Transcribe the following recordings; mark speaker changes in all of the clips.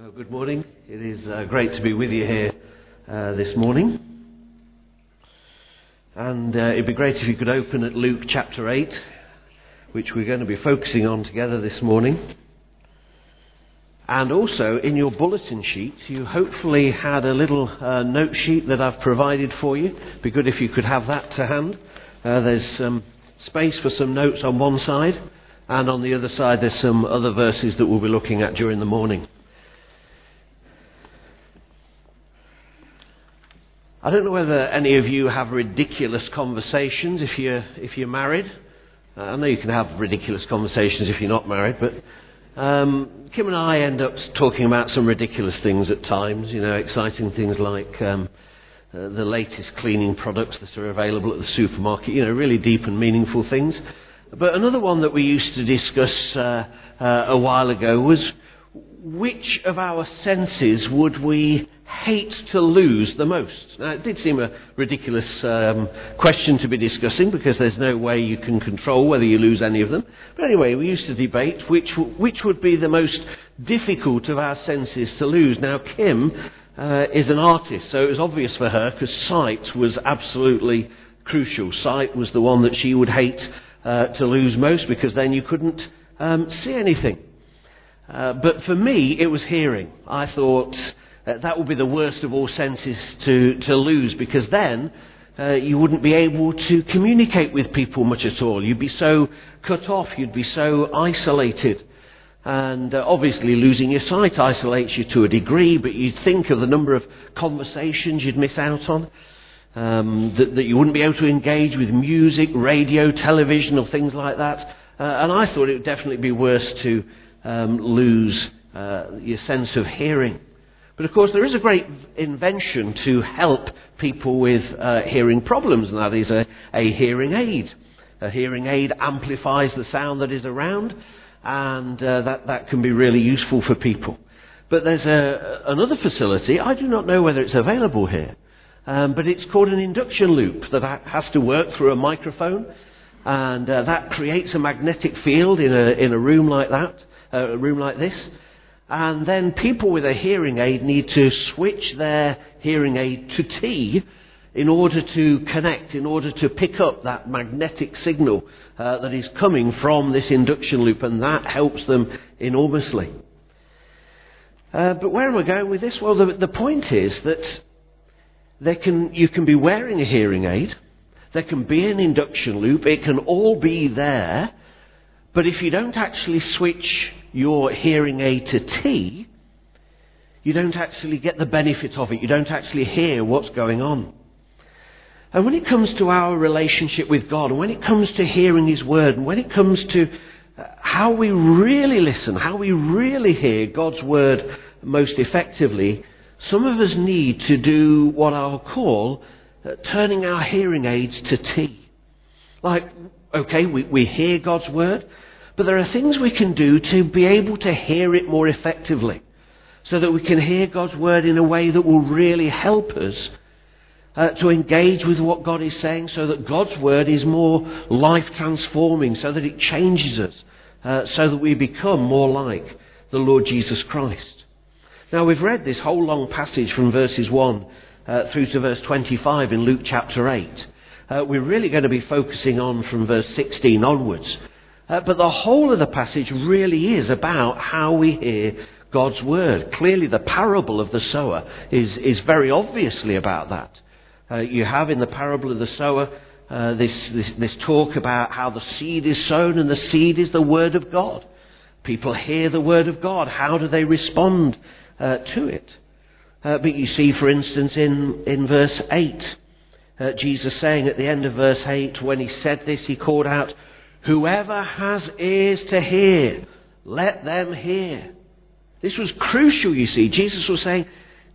Speaker 1: Well, good morning. It is uh, great to be with you here uh, this morning. And uh, it'd be great if you could open at Luke chapter 8, which we're going to be focusing on together this morning. And also, in your bulletin sheet, you hopefully had a little uh, note sheet that I've provided for you. It'd be good if you could have that to hand. Uh, there's some space for some notes on one side, and on the other side, there's some other verses that we'll be looking at during the morning. I don't know whether any of you have ridiculous conversations if you're, if you're married. Uh, I know you can have ridiculous conversations if you're not married, but um, Kim and I end up talking about some ridiculous things at times, you know, exciting things like um, uh, the latest cleaning products that are available at the supermarket, you know, really deep and meaningful things. But another one that we used to discuss uh, uh a while ago was which of our senses would we hate to lose the most? Now, it did seem a ridiculous um, question to be discussing because there's no way you can control whether you lose any of them. But anyway, we used to debate which, which would be the most difficult of our senses to lose. Now, Kim uh, is an artist, so it was obvious for her because sight was absolutely crucial. Sight was the one that she would hate uh, to lose most because then you couldn't um, see anything. Uh, but for me, it was hearing. I thought uh, that would be the worst of all senses to, to lose because then uh, you wouldn't be able to communicate with people much at all. You'd be so cut off, you'd be so isolated. And uh, obviously, losing your sight isolates you to a degree, but you'd think of the number of conversations you'd miss out on, um, that, that, you wouldn't be able to engage with music, radio, television, or things like that. Uh, and I thought it would definitely be worse to um, lose uh, your sense of hearing. But of course, there is a great invention to help people with uh, hearing problems, and that is a, a hearing aid. A hearing aid amplifies the sound that is around, and uh, that, that can be really useful for people. But there's a, another facility, I do not know whether it's available here, um, but it's called an induction loop that has to work through a microphone, and uh, that creates a magnetic field in a, in a room like that, uh, a room like this, and then people with a hearing aid need to switch their hearing aid to T in order to connect, in order to pick up that magnetic signal uh, that is coming from this induction loop, and that helps them enormously. Uh, but where am I going with this? Well, the, the point is that can, you can be wearing a hearing aid, there can be an induction loop, it can all be there, but if you don't actually switch your hearing aid to T, you don't actually get the benefit of it. You don't actually hear what's going on. And when it comes to our relationship with God, and when it comes to hearing His Word, and when it comes to uh, how we really listen, how we really hear God's Word most effectively, some of us need to do what I'll call uh, turning our hearing aids to T. Like, okay, we, we hear God's Word, but there are things we can do to be able to hear it more effectively so that we can hear God's word in a way that will really help us uh, to engage with what God is saying so that God's word is more life transforming, so that it changes us, uh, so that we become more like the Lord Jesus Christ. Now we've read this whole long passage from verses 1 uh, through to verse 25 in Luke chapter 8. Uh, we're really going to be focusing on from verse 16 onwards. Uh, but the whole of the passage really is about how we hear God's word. Clearly, the parable of the sower is, is very obviously about that. Uh, you have in the parable of the sower uh, this, this, this talk about how the seed is sown and the seed is the word of God. People hear the word of God. How do they respond uh, to it? Uh, but you see, for instance, in, in verse 8, uh, Jesus saying at the end of verse 8, when he said this, he called out, Whoever has ears to hear, let them hear. This was crucial, you see. Jesus was saying,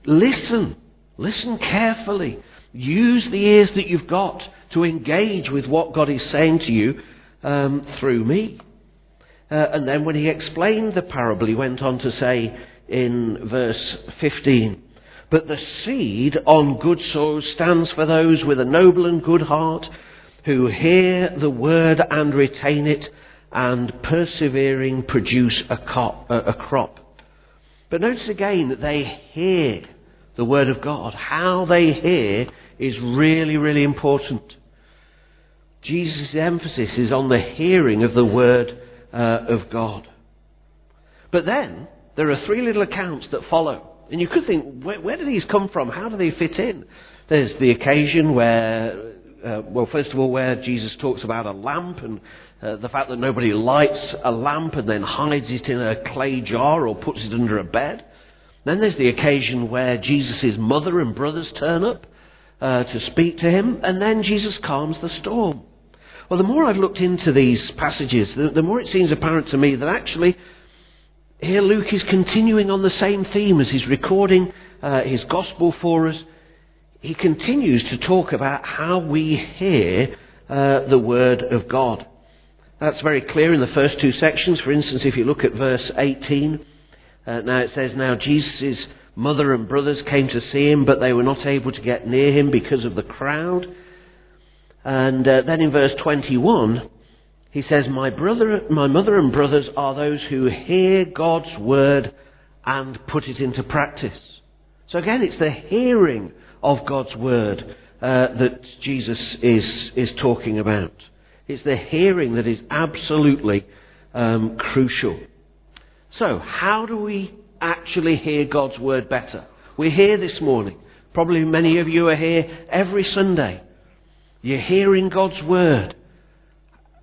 Speaker 1: listen, listen carefully. Use the ears that you've got to engage with what God is saying to you um, through me. Uh, and then when he explained the parable, he went on to say in verse 15, But the seed on good soil stands for those with a noble and good heart who hear the word and retain it, and persevering produce a, a crop. But notice again that they hear the Word of God. How they hear is really, really important. Jesus' emphasis is on the hearing of the Word uh, of God. But then, there are three little accounts that follow. And you could think, where, where do these come from? How do they fit in? There's the occasion where, uh, well, first of all, where Jesus talks about a lamp and uh, the fact that nobody lights a lamp and then hides it in a clay jar or puts it under a bed. Then there's the occasion where Jesus' mother and brothers turn up uh, to speak to him, and then Jesus calms the storm. Well, the more I've looked into these passages, the, the more it seems apparent to me that actually here Luke is continuing on the same theme as he's recording uh, his gospel for us. He continues to talk about how we hear uh, the word of God. That's very clear in the first two sections. For instance, if you look at verse 18, uh, now it says, Now Jesus' mother and brothers came to see him, but they were not able to get near him because of the crowd. And uh, then in verse 21, he says, my, brother, my mother and brothers are those who hear God's word and put it into practice. So again, it's the hearing of God's word uh, that Jesus is, is talking about. It's the hearing that is absolutely um, crucial. So, how do we actually hear God's word better? We're here this morning. Probably many of you are here every Sunday. You're hearing God's word.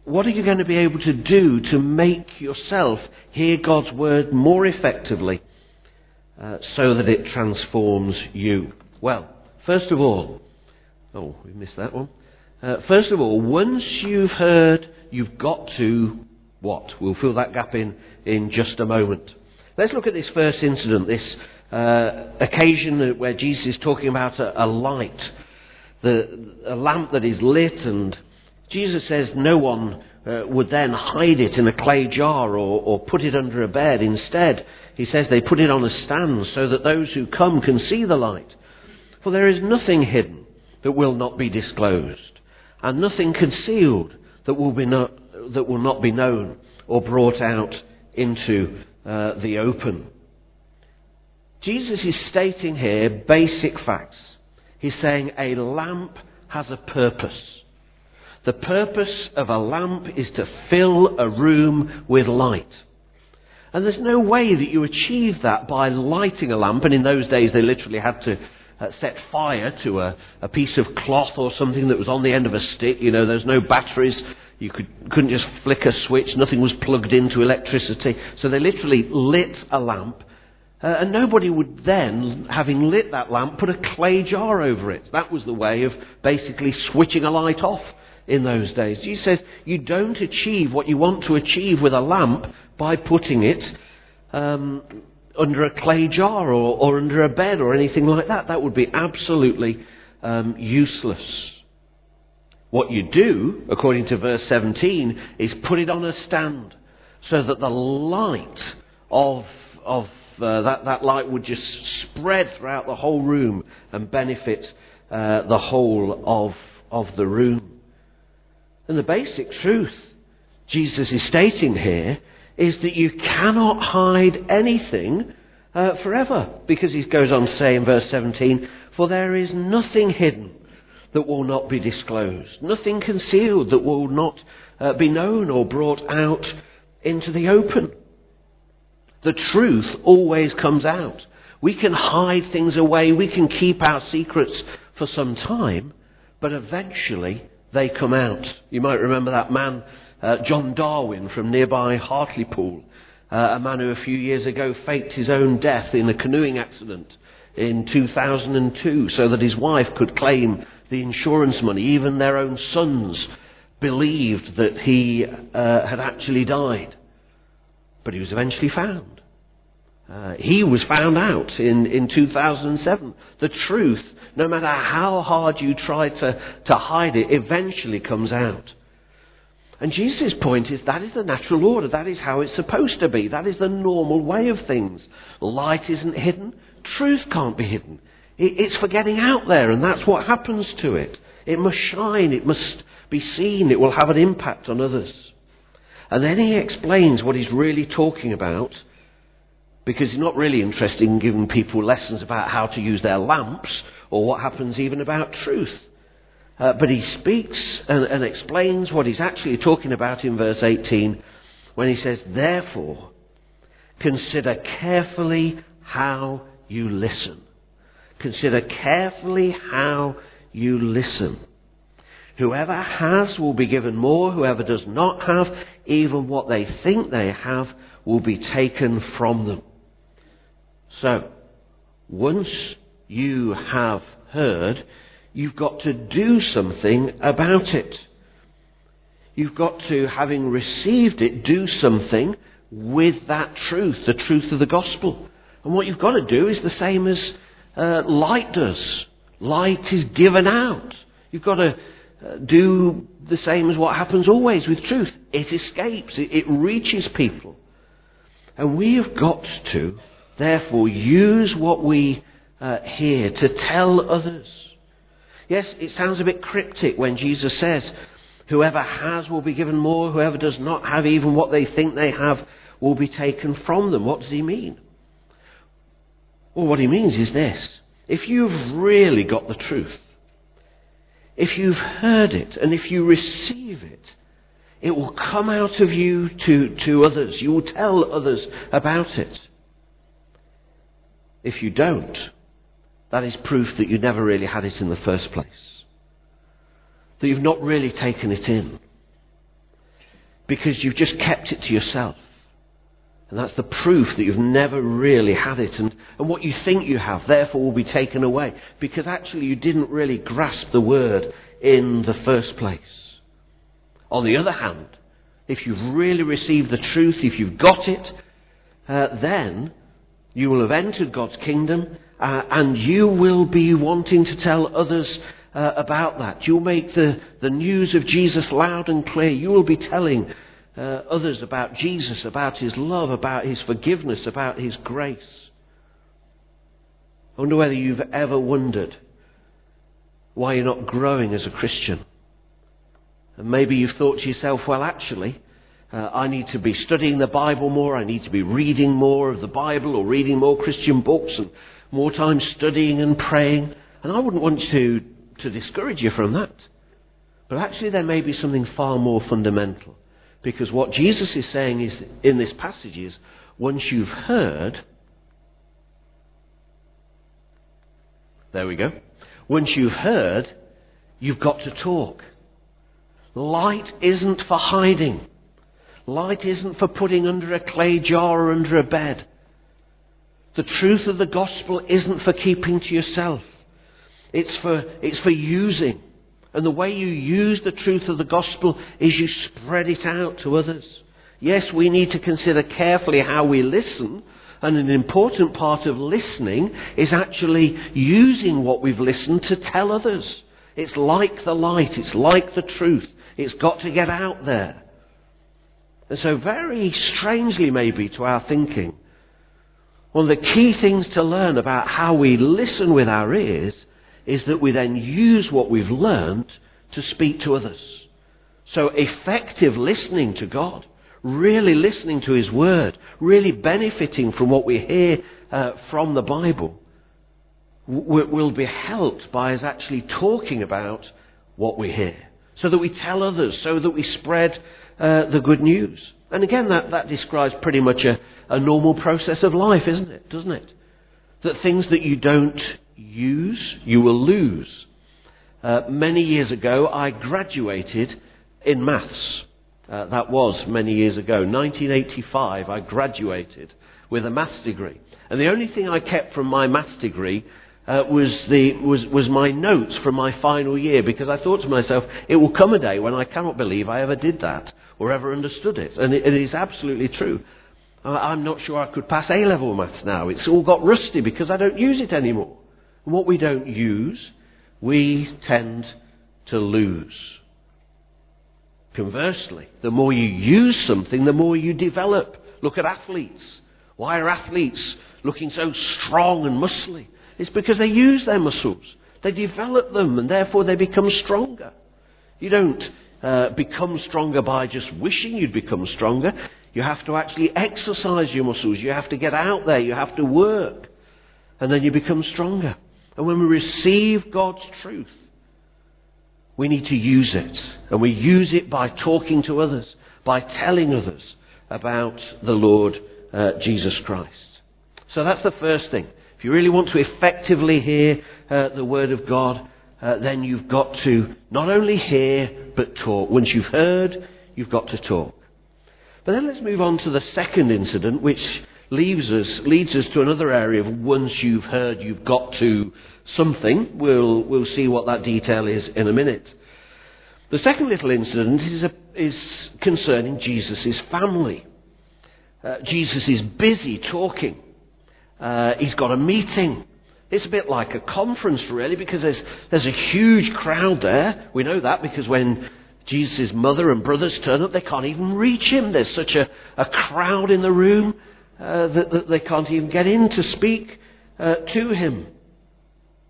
Speaker 1: What are you going to be able to do to make yourself hear God's word more effectively uh, so that it transforms you? Well, first of all, oh, we missed that one. Uh, first of all, once you've heard, you've got to what? We'll fill that gap in in just a moment. Let's look at this first incident, this uh, occasion where Jesus is talking about a, a light the, a lamp that is lit, and Jesus says no one uh, would then hide it in a clay jar or, or put it under a bed. Instead, he says they put it on a stand so that those who come can see the light. For there is nothing hidden that will not be disclosed, and nothing concealed that will, be no, that will not be known or brought out into uh, the open. Jesus is stating here basic facts He's saying a lamp has a purpose. The purpose of a lamp is to fill a room with light. And there's no way that you achieve that by lighting a lamp. And in those days, they literally had to uh, set fire to a, a, piece of cloth or something that was on the end of a stick. You know, there's no batteries. You could, couldn't just flick a switch. Nothing was plugged into electricity. So they literally lit a lamp uh, and nobody would then, having lit that lamp, put a clay jar over it. That was the way of basically switching a light off in those days. Jesus says you don't achieve what you want to achieve with a lamp by putting it um, under a clay jar or, or, under a bed or anything like that. That would be absolutely um, useless. What you do, according to verse 17, is put it on a stand so that the light of, of uh, that, that light would just spread throughout the whole room and benefit uh, the whole of, of the room. And the basic truth Jesus is stating here is that you cannot hide anything uh, forever. Because he goes on to say in verse 17, For there is nothing hidden that will not be disclosed, nothing concealed that will not uh, be known or brought out into the open the truth always comes out. We can hide things away, we can keep our secrets for some time, but eventually they come out. You might remember that man, uh, John Darwin from nearby Hartlepool, uh, a man who a few years ago faked his own death in a canoeing accident in 2002 so that his wife could claim the insurance money. Even their own sons believed that he uh, had actually died. But he was eventually found. Uh, he was found out in, in 2007. The truth, no matter how hard you try to, to hide it, eventually comes out. And Jesus' point is that is the natural order. That is how it's supposed to be. That is the normal way of things. Light isn't hidden. Truth can't be hidden. It's for getting out there, and that's what happens to it. It must shine. It must be seen. It will have an impact on others. And then he explains what he's really talking about because he's not really interested in giving people lessons about how to use their lamps or what happens even about truth. Uh, but he speaks and, and explains what he's actually talking about in verse 18 when he says, Therefore, consider carefully how you listen. Consider carefully how you listen. Whoever has will be given more. Whoever does not have, even what they think they have, will be taken from them. So, once you have heard, you've got to do something about it. You've got to, having received it, do something with that truth, the truth of the gospel. And what you've got to do is the same as uh, light does. Light is given out. You've got to uh, do the same as what happens always with truth. It escapes, it, it reaches people. And we have got to, therefore, use what we uh, hear to tell others. Yes, it sounds a bit cryptic when Jesus says, Whoever has will be given more, whoever does not have even what they think they have will be taken from them. What does he mean? Well, what he means is this. If you've really got the truth, if you've heard it, and if you receive it, it will come out of you to, to others. You will tell others about it. If you don't, that is proof that you never really had it in the first place. That you've not really taken it in. Because you've just kept it to yourself. And that's the proof that you've never really had it. And, and what you think you have, therefore, will be taken away. Because actually, you didn't really grasp the word in the first place. On the other hand, if you've really received the truth, if you've got it, uh, then you will have entered God's kingdom uh, and you will be wanting to tell others uh, about that. You'll make the, the news of Jesus loud and clear. You will be telling uh, others about Jesus, about his love, about his forgiveness, about his grace. I wonder whether you've ever wondered why you're not growing as a Christian. And maybe you've thought to yourself, well, actually, uh, I need to be studying the Bible more, I need to be reading more of the Bible or reading more Christian books and more time studying and praying. And I wouldn't want to, to discourage you from that. But actually, there may be something far more fundamental. Because what Jesus is saying is, in this passage is, once you've heard, there we go. Once you've heard, you've got to talk. Light isn't for hiding. Light isn't for putting under a clay jar or under a bed. The truth of the gospel isn't for keeping to yourself. It's for, it's for using. And the way you use the truth of the gospel is you spread it out to others. Yes, we need to consider carefully how we listen, and an important part of listening is actually using what we've listened to tell others. It's like the light, it's like the truth. It's got to get out there. And so, very strangely, maybe, to our thinking, one of the key things to learn about how we listen with our ears is that we then use what we've learned to speak to others. So, effective listening to God, really listening to His Word, really benefiting from what we hear uh, from the Bible, w- will be helped by us actually talking about what we hear so that we tell others, so that we spread uh, the good news. And again, that, that describes pretty much a, a normal process of life, isn't it? Doesn't it? That things that you don't use, you will lose. Uh, many years ago, I graduated in maths. Uh, that was many years ago. 1985, I graduated with a maths degree. And the only thing I kept from my maths degree uh, was, the, was, was my notes from my final year because I thought to myself, it will come a day when I cannot believe I ever did that or ever understood it. And it, it is absolutely true. I'm not sure I could pass A level maths now. It's all got rusty because I don't use it anymore. And what we don't use, we tend to lose. Conversely, the more you use something, the more you develop. Look at athletes. Why are athletes looking so strong and muscly? It's because they use their muscles. They develop them and therefore they become stronger. You don't uh, become stronger by just wishing you'd become stronger. You have to actually exercise your muscles. You have to get out there. You have to work. And then you become stronger. And when we receive God's truth, we need to use it. And we use it by talking to others, by telling others about the Lord uh, Jesus Christ. So that's the first thing. If you really want to effectively hear uh, the Word of God, uh, then you've got to not only hear, but talk. Once you've heard, you've got to talk. But then let's move on to the second incident, which leaves us, leads us to another area of once you've heard, you've got to something. We'll, we'll see what that detail is in a minute. The second little incident is, a, is concerning Jesus' family. Uh, Jesus is busy talking. Uh, he's got a meeting. It's a bit like a conference, really, because there's, there's a huge crowd there. We know that because when Jesus' mother and brothers turn up, they can't even reach him. There's such a, a crowd in the room uh, that, that, they can't even get in to speak uh, to him.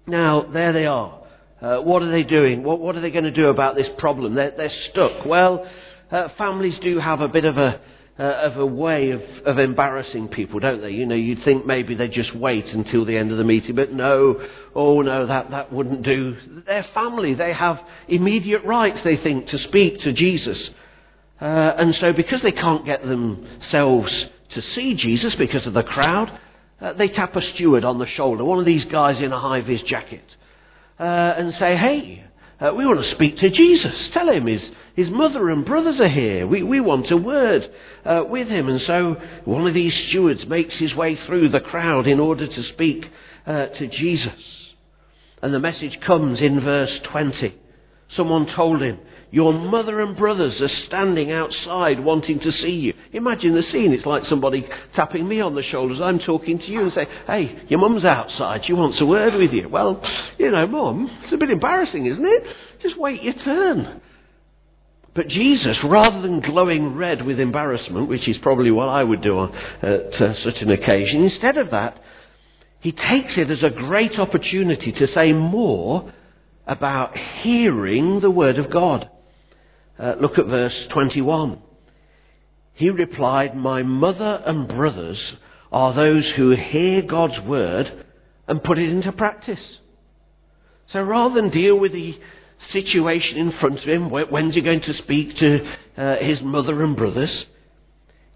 Speaker 1: Now, there they are. Uh, what are they doing? What, what, are they going to do about this problem? They're, they're stuck. Well, uh, families do have a bit of a, uh, of a way of, of embarrassing people, don't they? You know, you'd think maybe they'd just wait until the end of the meeting, but no, oh no, that, that wouldn't do. They're family. They have immediate rights, they think, to speak to Jesus. Uh, and so because they can't get themselves to see Jesus because of the crowd, uh, they tap a steward on the shoulder, one of these guys in a high-vis jacket, uh, and say, hey, uh, we want to speak to Jesus. Tell him his, his mother and brothers are here. We, we want a word uh, with him. And so one of these stewards makes his way through the crowd in order to speak uh, to Jesus. And the message comes in verse 20. Someone told him, your mother and brothers are standing outside wanting to see you. Imagine the scene. It's like somebody tapping me on the shoulders. I'm talking to you and say, hey, your mum's outside. She wants a word with you. Well, you know, mum, it's a bit embarrassing, isn't it? Just wait your turn. But Jesus, rather than glowing red with embarrassment, which is probably what I would do on at uh, such an occasion, instead of that, he takes it as a great opportunity to say more about hearing the Word of God. Uh, look at verse 21. He replied, My mother and brothers are those who hear God's word and put it into practice. So rather than deal with the situation in front of him, when's he going to speak to uh, his mother and brothers,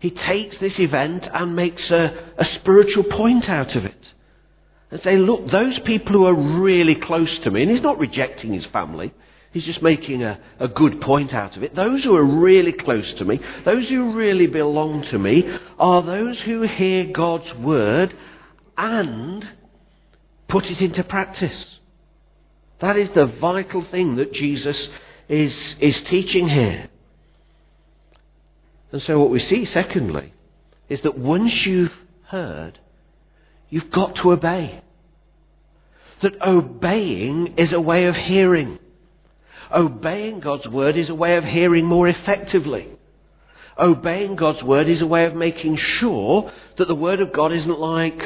Speaker 1: he takes this event and makes a, a spiritual point out of it. And say, look, those people who are really close to me, and he's not rejecting his family, He's just making a, a good point out of it. Those who are really close to me, those who really belong to me, are those who hear God's word and put it into practice. That is the vital thing that Jesus is, is teaching here. And so what we see, secondly, is that once you've heard, you've got to obey. That obeying is a way of hearing. Obeying God's word is a way of hearing more effectively. Obeying God's word is a way of making sure that the word of God isn't like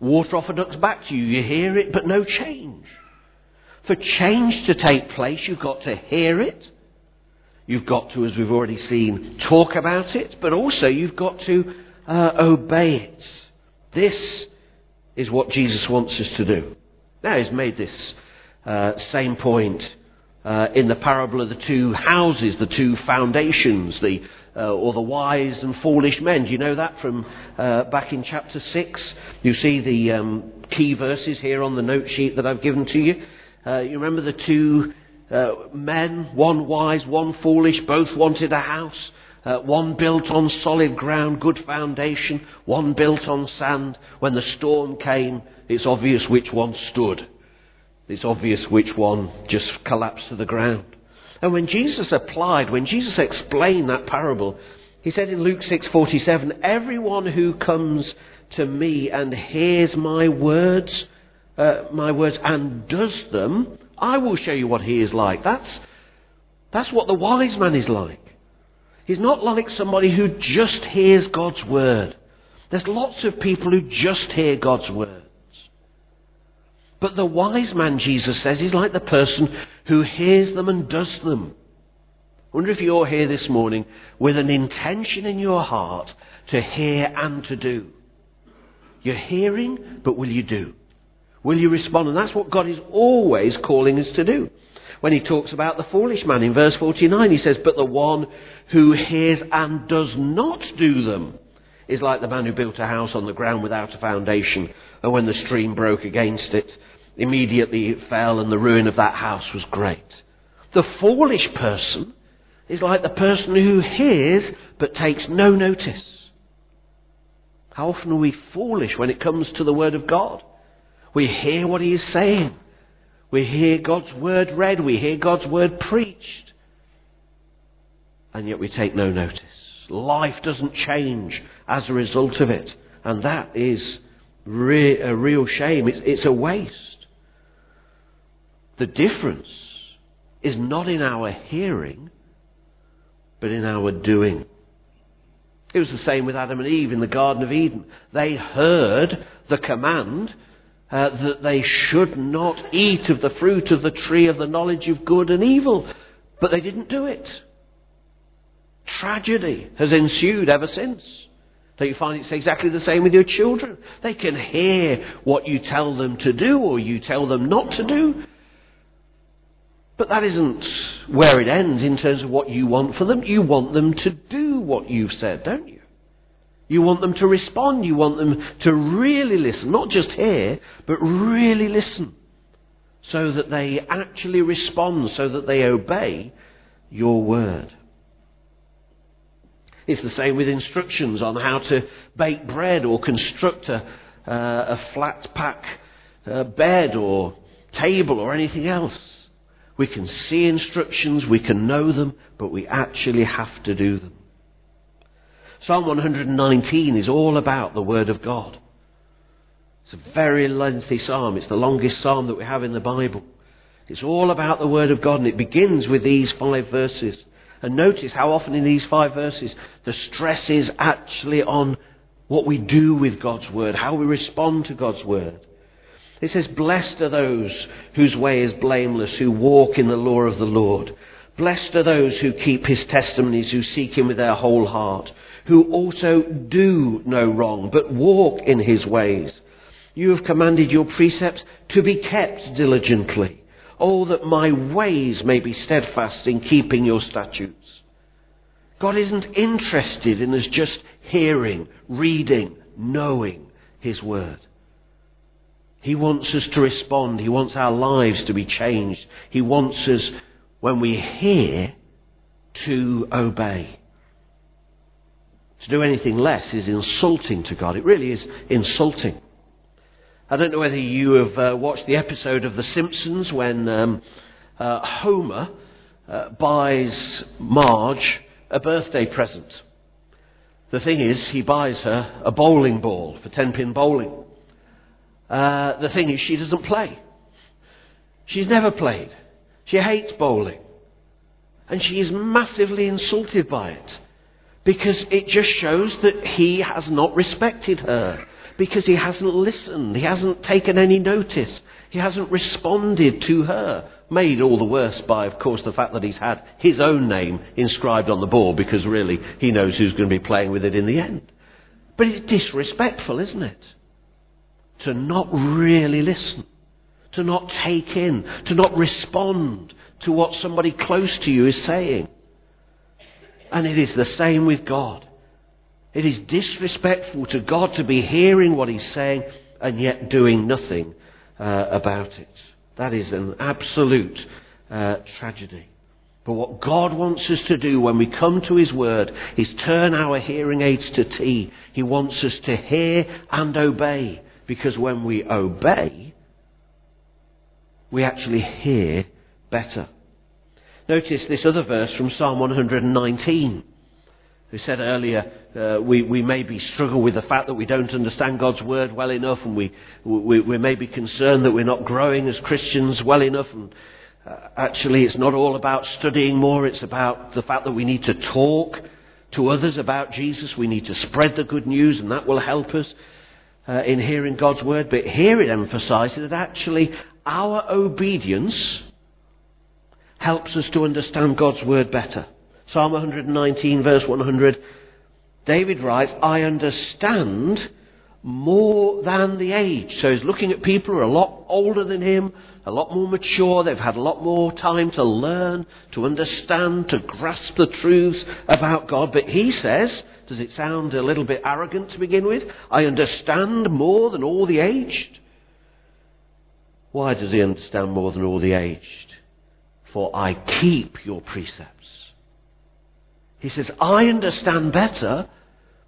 Speaker 1: water off a duck's back to you. You hear it, but no change. For change to take place, you've got to hear it. You've got to, as we've already seen, talk about it, but also you've got to uh, obey it. This is what Jesus wants us to do. Now, he's made this uh, same point uh, in the parable of the two houses, the two foundations, the, uh, or the wise and foolish men. Do you know that from uh, back in chapter 6? You see the um, key verses here on the note sheet that I've given to you. Uh, you remember the two uh, men, one wise, one foolish, both wanted a house. Uh, one built on solid ground, good foundation. One built on sand. When the storm came, it's obvious which one stood. It's obvious which one just collapsed to the ground. And when Jesus applied, when Jesus explained that parable, he said in Luke 6:47, "Everyone who comes to me and hears my words, uh, my words and does them, I will show you what he is like." That's that's what the wise man is like. He's not like somebody who just hears God's word. There's lots of people who just hear God's words. But the wise man, Jesus says, is like the person who hears them and does them. I wonder if you're here this morning with an intention in your heart to hear and to do. You're hearing, but will you do? Will you respond? And that's what God is always calling us to do. When he talks about the foolish man in verse 49, he says, But the one who hears and does not do them is like the man who built a house on the ground without a foundation, and when the stream broke against it, immediately it fell, and the ruin of that house was great. The foolish person is like the person who hears but takes no notice. How often are we foolish when it comes to the Word of God? We hear what He is saying. We hear God's Word read. We hear God's Word preached. And yet we take no notice. Life doesn't change as a result of it. And that is re- a real shame. It's, it's a waste. The difference is not in our hearing, but in our doing. It was the same with Adam and Eve in the Garden of Eden. They heard the command uh, that they should not eat of the fruit of the tree of the knowledge of good and evil, but they didn't do it. Tragedy has ensued ever since. Don't you find it's exactly the same with your children? They can hear what you tell them to do or you tell them not to do, but that isn't where it ends in terms of what you want for them. You want them to do what you've said, don't you? You want them to respond. You want them to really listen. Not just hear, but really listen. So that they actually respond, so that they obey your word. It's the same with instructions on how to bake bread or construct a, uh, a flat pack uh, bed or table or anything else. We can see instructions, we can know them, but we actually have to do them. Psalm 119 is all about the Word of God. It's a very lengthy psalm. It's the longest psalm that we have in the Bible. It's all about the Word of God, and it begins with these five verses. And notice how often in these five verses the stress is actually on what we do with God's Word, how we respond to God's Word. It says, Blessed are those whose way is blameless, who walk in the law of the Lord. Blessed are those who keep his testimonies, who seek him with their whole heart, who also do no wrong, but walk in his ways. You have commanded your precepts to be kept diligently. Oh, that my ways may be steadfast in keeping your statutes. God isn't interested in us just hearing, reading, knowing his word. He wants us to respond. He wants our lives to be changed. He wants us, when we hear, to obey. To do anything less is insulting to God. It really is insulting. I don't know whether you have uh, watched the episode of The Simpsons when um, uh, Homer uh, buys Marge a birthday present. The thing is, he buys her a bowling ball for 10 pin bowling. Uh, the thing is, she doesn't play. She's never played. She hates bowling. And she is massively insulted by it. Because it just shows that he has not respected her. Because he hasn't listened. He hasn't taken any notice. He hasn't responded to her. Made all the worse by, of course, the fact that he's had his own name inscribed on the ball because really he knows who's going to be playing with it in the end. But it's disrespectful, isn't it? to not really listen, to not take in, to not respond to what somebody close to you is saying. And it is the same with God. It is disrespectful to God to be hearing what He's saying and yet doing nothing uh, about it. That is an absolute uh, tragedy. But what God wants us to do when we come to His Word is turn our hearing aids to T. He wants us to hear and obey. Because when we obey, we actually hear better. Notice this other verse from Psalm 119. We said earlier, uh, we, we maybe struggle with the fact that we don't understand God's word well enough, and we, we, we may be concerned that we're not growing as Christians well enough. And uh, actually, it's not all about studying more, it's about the fact that we need to talk to others about Jesus. We need to spread the good news, and that will help us uh, in hearing God's word, but here it emphasizes that actually our obedience helps us to understand God's word better. Psalm 119, verse 100, David writes, I understand more than the age. So he's looking at people who are a lot older than him, a lot more mature, they've had a lot more time to learn, to understand, to grasp the truths about God. But he says, does it sound a little bit arrogant to begin with? I understand more than all the aged. Why does he understand more than all the aged? For I keep your precepts. He says, I understand better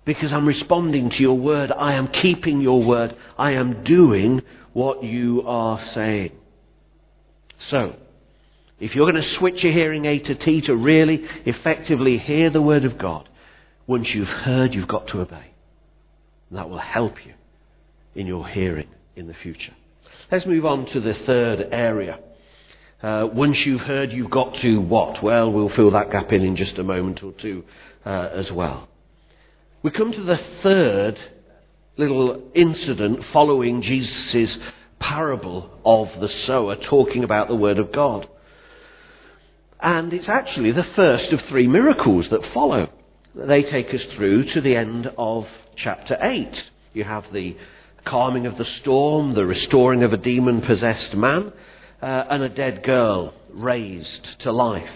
Speaker 1: because I'm responding to your word. I am keeping your word. I am doing what you are saying. So, if you're going to switch your hearing A to T to really effectively hear the word of God, once you've heard, you've got to obey. And that will help you in your hearing in the future. Let's move on to the third area. Uh, once you've heard, you've got to what? Well, we'll fill that gap in in just a moment or two uh, as well. We come to the third little incident following Jesus' parable of the sower talking about the Word of God. And it's actually the first of three miracles that follow. They take us through to the end of chapter 8. You have the calming of the storm, the restoring of a demon possessed man, uh, and a dead girl raised to life.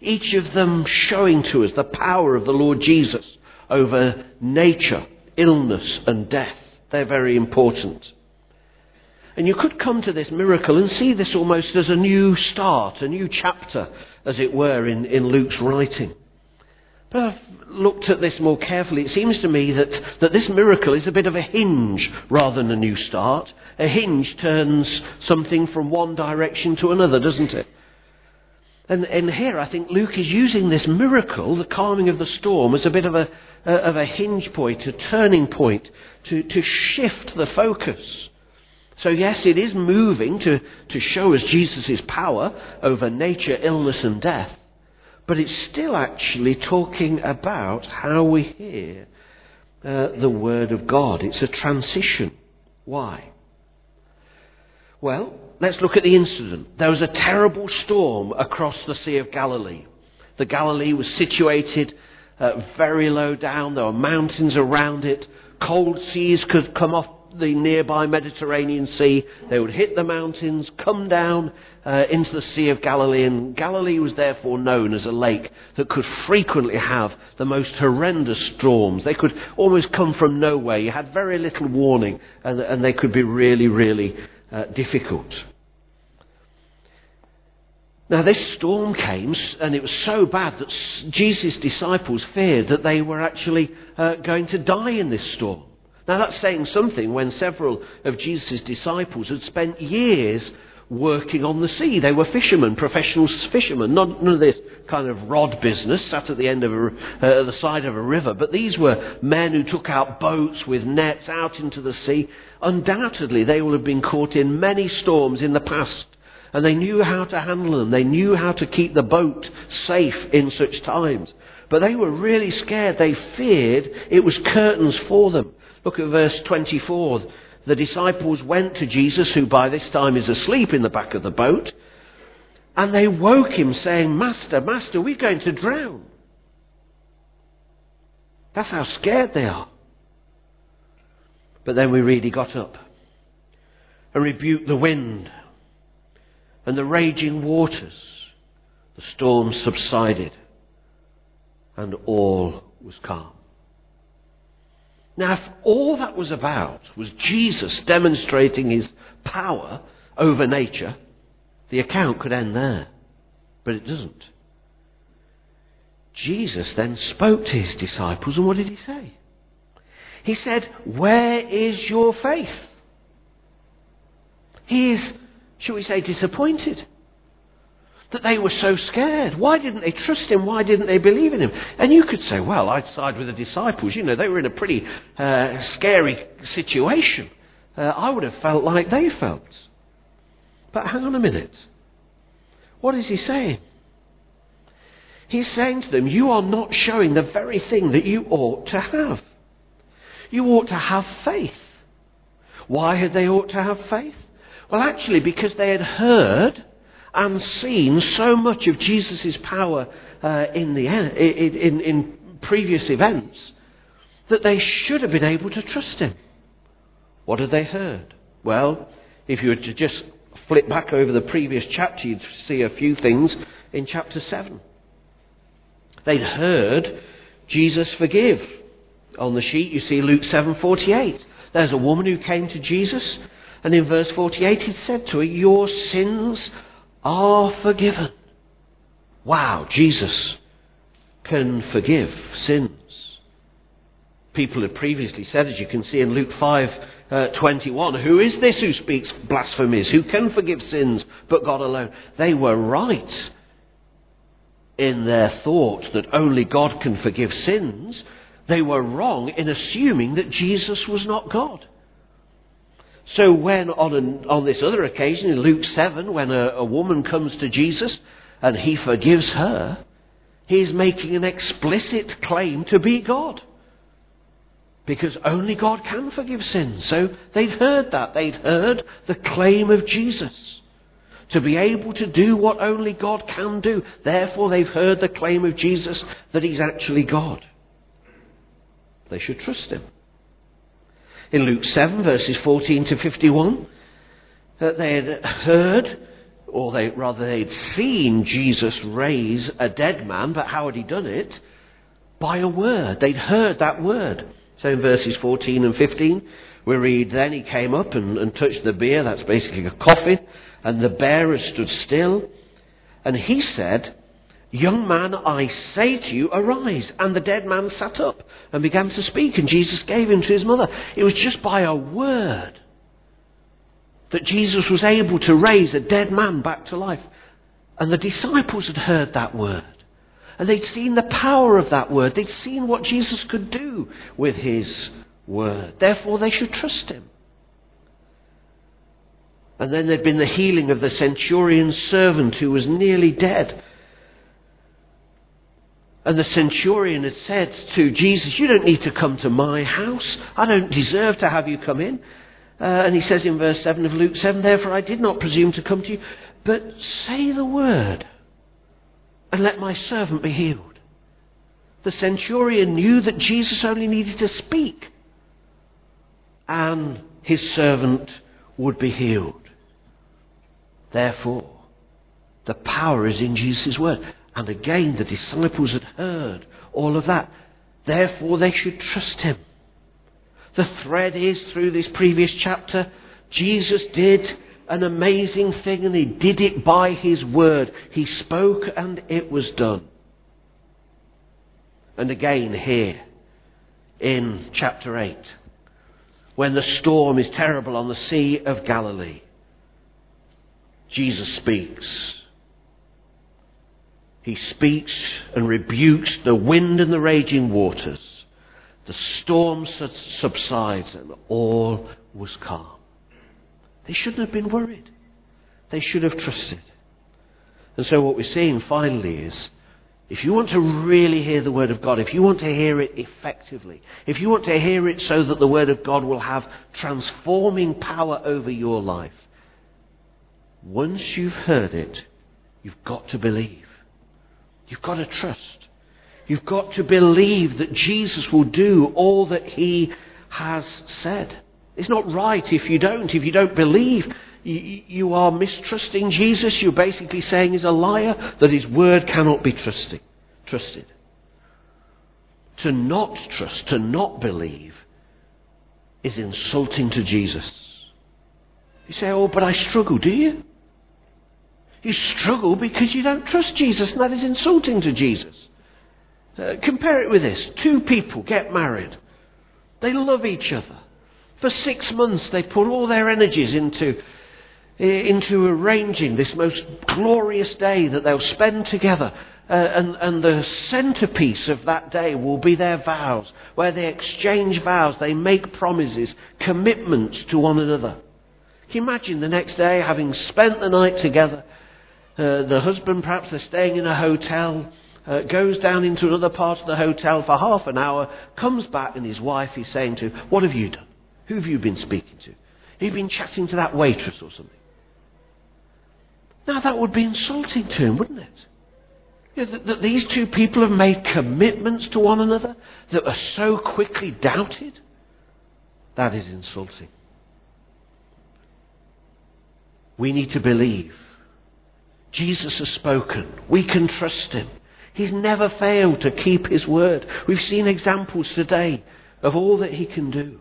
Speaker 1: Each of them showing to us the power of the Lord Jesus over nature, illness, and death. They're very important. And you could come to this miracle and see this almost as a new start, a new chapter, as it were, in, in Luke's writing. But I've looked at this more carefully. It seems to me that, that this miracle is a bit of a hinge rather than a new start. A hinge turns something from one direction to another, doesn't it? And, and here I think Luke is using this miracle, the calming of the storm, as a bit of a, of a hinge point, a turning point, to, to shift the focus. So yes, it is moving to, to show us Jesus' power over nature, illness and death but it's still actually talking about how we hear uh, the Word of God. It's a transition. Why? Well, let's look at the incident. There was a terrible storm across the Sea of Galilee. The Galilee was situated uh, very low down. There were mountains around it. Cold seas could come off the nearby Mediterranean Sea. They would hit the mountains, come down uh, into the Sea of Galilee, and Galilee was therefore known as a lake that could frequently have the most horrendous storms. They could almost come from nowhere. You had very little warning, and, and they could be really, really uh, difficult. Now, this storm came, and it was so bad that Jesus' disciples feared that they were actually uh, going to die in this storm. Now that's saying something when several of Jesus' disciples had spent years working on the sea. They were fishermen, professional fishermen, not, none of this kind of rod business sat at the end of a, uh, the side of a river, but these were men who took out boats with nets out into the sea. Undoubtedly, they will have been caught in many storms in the past, and they knew how to handle them. They knew how to keep the boat safe in such times. But they were really scared. They feared it was curtains for them. Look at verse 24. The disciples went to Jesus, who by this time is asleep in the back of the boat, and they woke him, saying, Master, Master, we're going to drown. That's how scared they are. But then we read he got up and rebuked the wind and the raging waters. The storm subsided and all was calm. Now, if all that was about was Jesus demonstrating his power over nature, the account could end there. But it doesn't. Jesus then spoke to his disciples, and what did he say? He said, Where is your faith? He is, shall we say, disappointed that they were so scared. Why didn't they trust him? Why didn't they believe in him? And you could say, well, I'd side with the disciples. You know, they were in a pretty uh, scary situation. Uh, I would have felt like they felt. But hang on a minute. What is he saying? He's saying to them, you are not showing the very thing that you ought to have. You ought to have faith. Why had they ought to have faith? Well, actually, because they had heard and seen so much of Jesus' power uh, in, the, in, in, previous events that they should have been able to trust him. What had they heard? Well, if you were to just flip back over the previous chapter, you'd see a few things in chapter 7. They'd heard Jesus forgive. On the sheet you see Luke 7:48. There's a woman who came to Jesus and in verse 48 he said to her, "Your sins are forgiven." Wow, Jesus can forgive sins. People had previously said, as you can see in Luke 5 uh, 21, Who is this who speaks blasphemies? Who can forgive sins but God alone? They were right in their thought that only God can forgive sins. They were wrong in assuming that Jesus was not God. So when on, an, on this other occasion in Luke 7, when a, a woman comes to Jesus and he forgives her, he's making an explicit claim to be God. Because only God can forgive sins. So they'd heard that. They'd heard the claim of Jesus. To be able to do what only God can do. Therefore, they've heard the claim of Jesus that He's actually God. They should trust Him. In Luke 7, verses 14 to 51, that they had heard, or they, rather they'd seen Jesus raise a dead man, but how had He done it? By a word. They'd heard that word. So in verses 14 and 15, we read, Then he came up and, and touched the bier, that's basically a coffin, and the bearer stood still. And he said, Young man, I say to you, arise. And the dead man sat up and began to speak, and Jesus gave him to his mother. It was just by a word that Jesus was able to raise a dead man back to life. And the disciples had heard that word. And they'd seen the power of that word. They'd seen what Jesus could do with his word. Therefore, they should trust him. And then there'd been the healing of the centurion's servant who was nearly dead. And the centurion had said to Jesus, You don't need to come to my house. I don't deserve to have you come in. Uh, and he says in verse 7 of Luke 7, Therefore I did not presume to come to you, but say the word and let my servant be healed. The centurion knew that Jesus only needed to speak, and his servant would be healed. Therefore, the power is in Jesus' word. And again, the disciples had heard all of that. Therefore, they should trust him. The thread is through this previous chapter, Jesus did an amazing thing and he did it by his word. He spoke and it was done. And again here in chapter 8, when the storm is terrible on the Sea of Galilee, Jesus speaks. He speaks and rebukes the wind and the raging waters. The storm subsides and all was calm. They shouldn't have been worried. They should have trusted. And so what we're seeing finally is if you want to really hear the Word of God, if you want to hear it effectively, if you want to hear it so that the Word of God will have transforming power over your life, once you've heard it, you've got to believe. You've got to trust. You've got to believe that Jesus will do all that He has said. It's not right if you don't. If you don't believe, you, are mistrusting Jesus. You're basically saying he's a liar, that his word cannot be trusted. To not trust, to not believe, is insulting to Jesus. You say, oh, but I struggle, do you? You struggle because you don't trust Jesus, and that is insulting to Jesus. Uh, compare it with this two people get married, they love each other. For six months, they put all their energies into, into arranging this most glorious day that they'll spend together. Uh, and, and the centerpiece of that day will be their vows, where they exchange vows, they make promises, commitments to one another. Can you imagine the next day having spent the night together? Uh, the husband, perhaps they're staying in a hotel, uh, goes down into another part of the hotel for half an hour, comes back, and his wife is saying to him, What have you done? Who have you been speaking to? You've been chatting to that waitress or something? Now that would be insulting to him, wouldn't it? You know, that, that these two people have made commitments to one another that are so quickly doubted. That is insulting. We need to believe. Jesus has spoken. We can trust him. He's never failed to keep his word. We've seen examples today of all that he can do.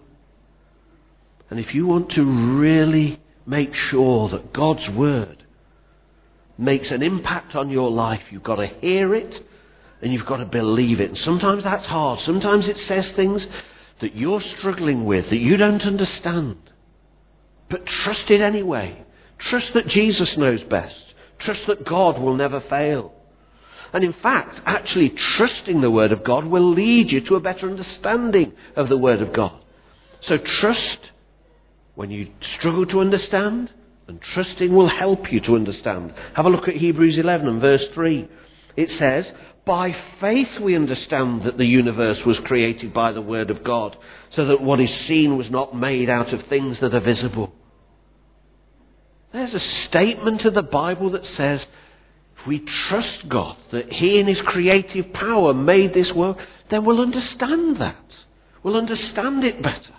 Speaker 1: And if you want to really make sure that God's word makes an impact on your life, you've got to hear it and you've got to believe it. And sometimes that's hard. Sometimes it says things that you're struggling with, that you don't understand. But trust it anyway. Trust that Jesus knows best. Trust that God will never fail. And in fact, actually trusting the Word of God will lead you to a better understanding of the Word of God. So trust when you struggle to understand, and trusting will help you to understand. Have a look at Hebrews 11 and verse 3. It says, By faith we understand that the universe was created by the Word of God, so that what is seen was not made out of things that are visible. There's a statement of the Bible that says, if we trust God that He in His creative power made this world, then we'll understand that. We'll understand it better.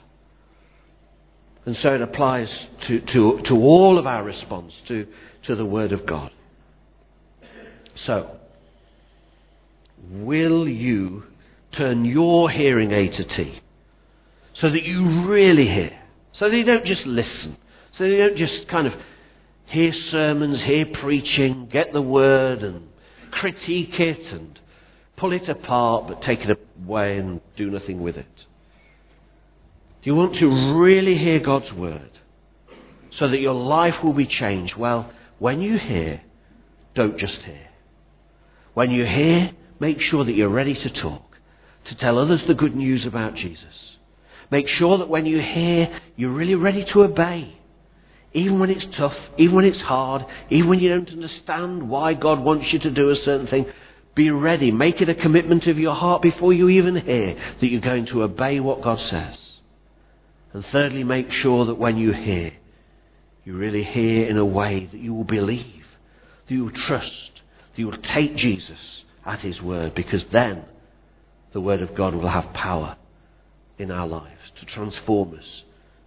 Speaker 1: And so it applies to, to, to all of our response to, to the Word of God. So, will you turn your hearing A to T so that you really hear? So that you don't just listen. So that you don't just kind of hear sermons, hear preaching, get the word and critique it and pull it apart but take it away and do nothing with it. Do you want to really hear God's word so that your life will be changed? Well, when you hear, don't just hear. When you hear, make sure that you're ready to talk, to tell others the good news about Jesus. Make sure that when you hear, you're really ready to obey even when it's tough, even when it's hard, even when you don't understand why God wants you to do a certain thing, be ready. Make it a commitment of your heart before you even hear that you're going to obey what God says. And thirdly, make sure that when you hear, you really hear in a way that you will believe, that you will trust, that you will take Jesus at His word, because then the Word of God will have power in our lives to transform us,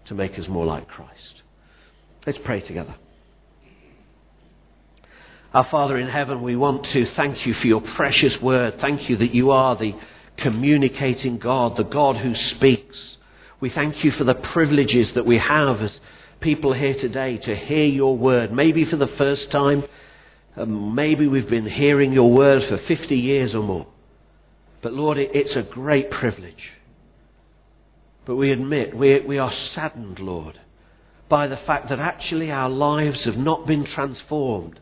Speaker 1: to make us more like Christ. Let's pray together. Our Father in heaven, we want to thank you for your precious word. Thank you that you are the communicating God, the God who speaks. We thank you for the privileges that we have as people here today to hear your word, maybe for the first time. Um, maybe we've been hearing your word for 50 years or more. But Lord, it, it's a great privilege. But we admit we, we are saddened, Lord, by the fact that actually our lives have not been transformed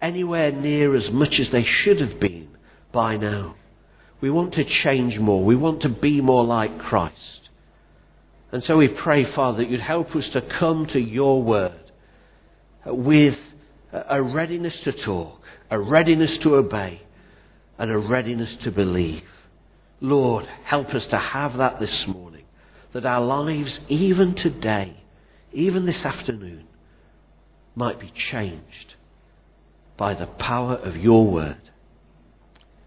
Speaker 1: anywhere near as much as they should have been by now. We want to change more. We want to be more like Christ. And so we pray, Father, that you'd help us to come to your word with a readiness to talk, a readiness to obey, and a readiness to believe. Lord, help us to have that this morning, that our lives, even today, even this afternoon, might be changed by the power of your word.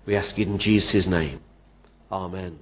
Speaker 1: We ask it in Jesus' name. Amen.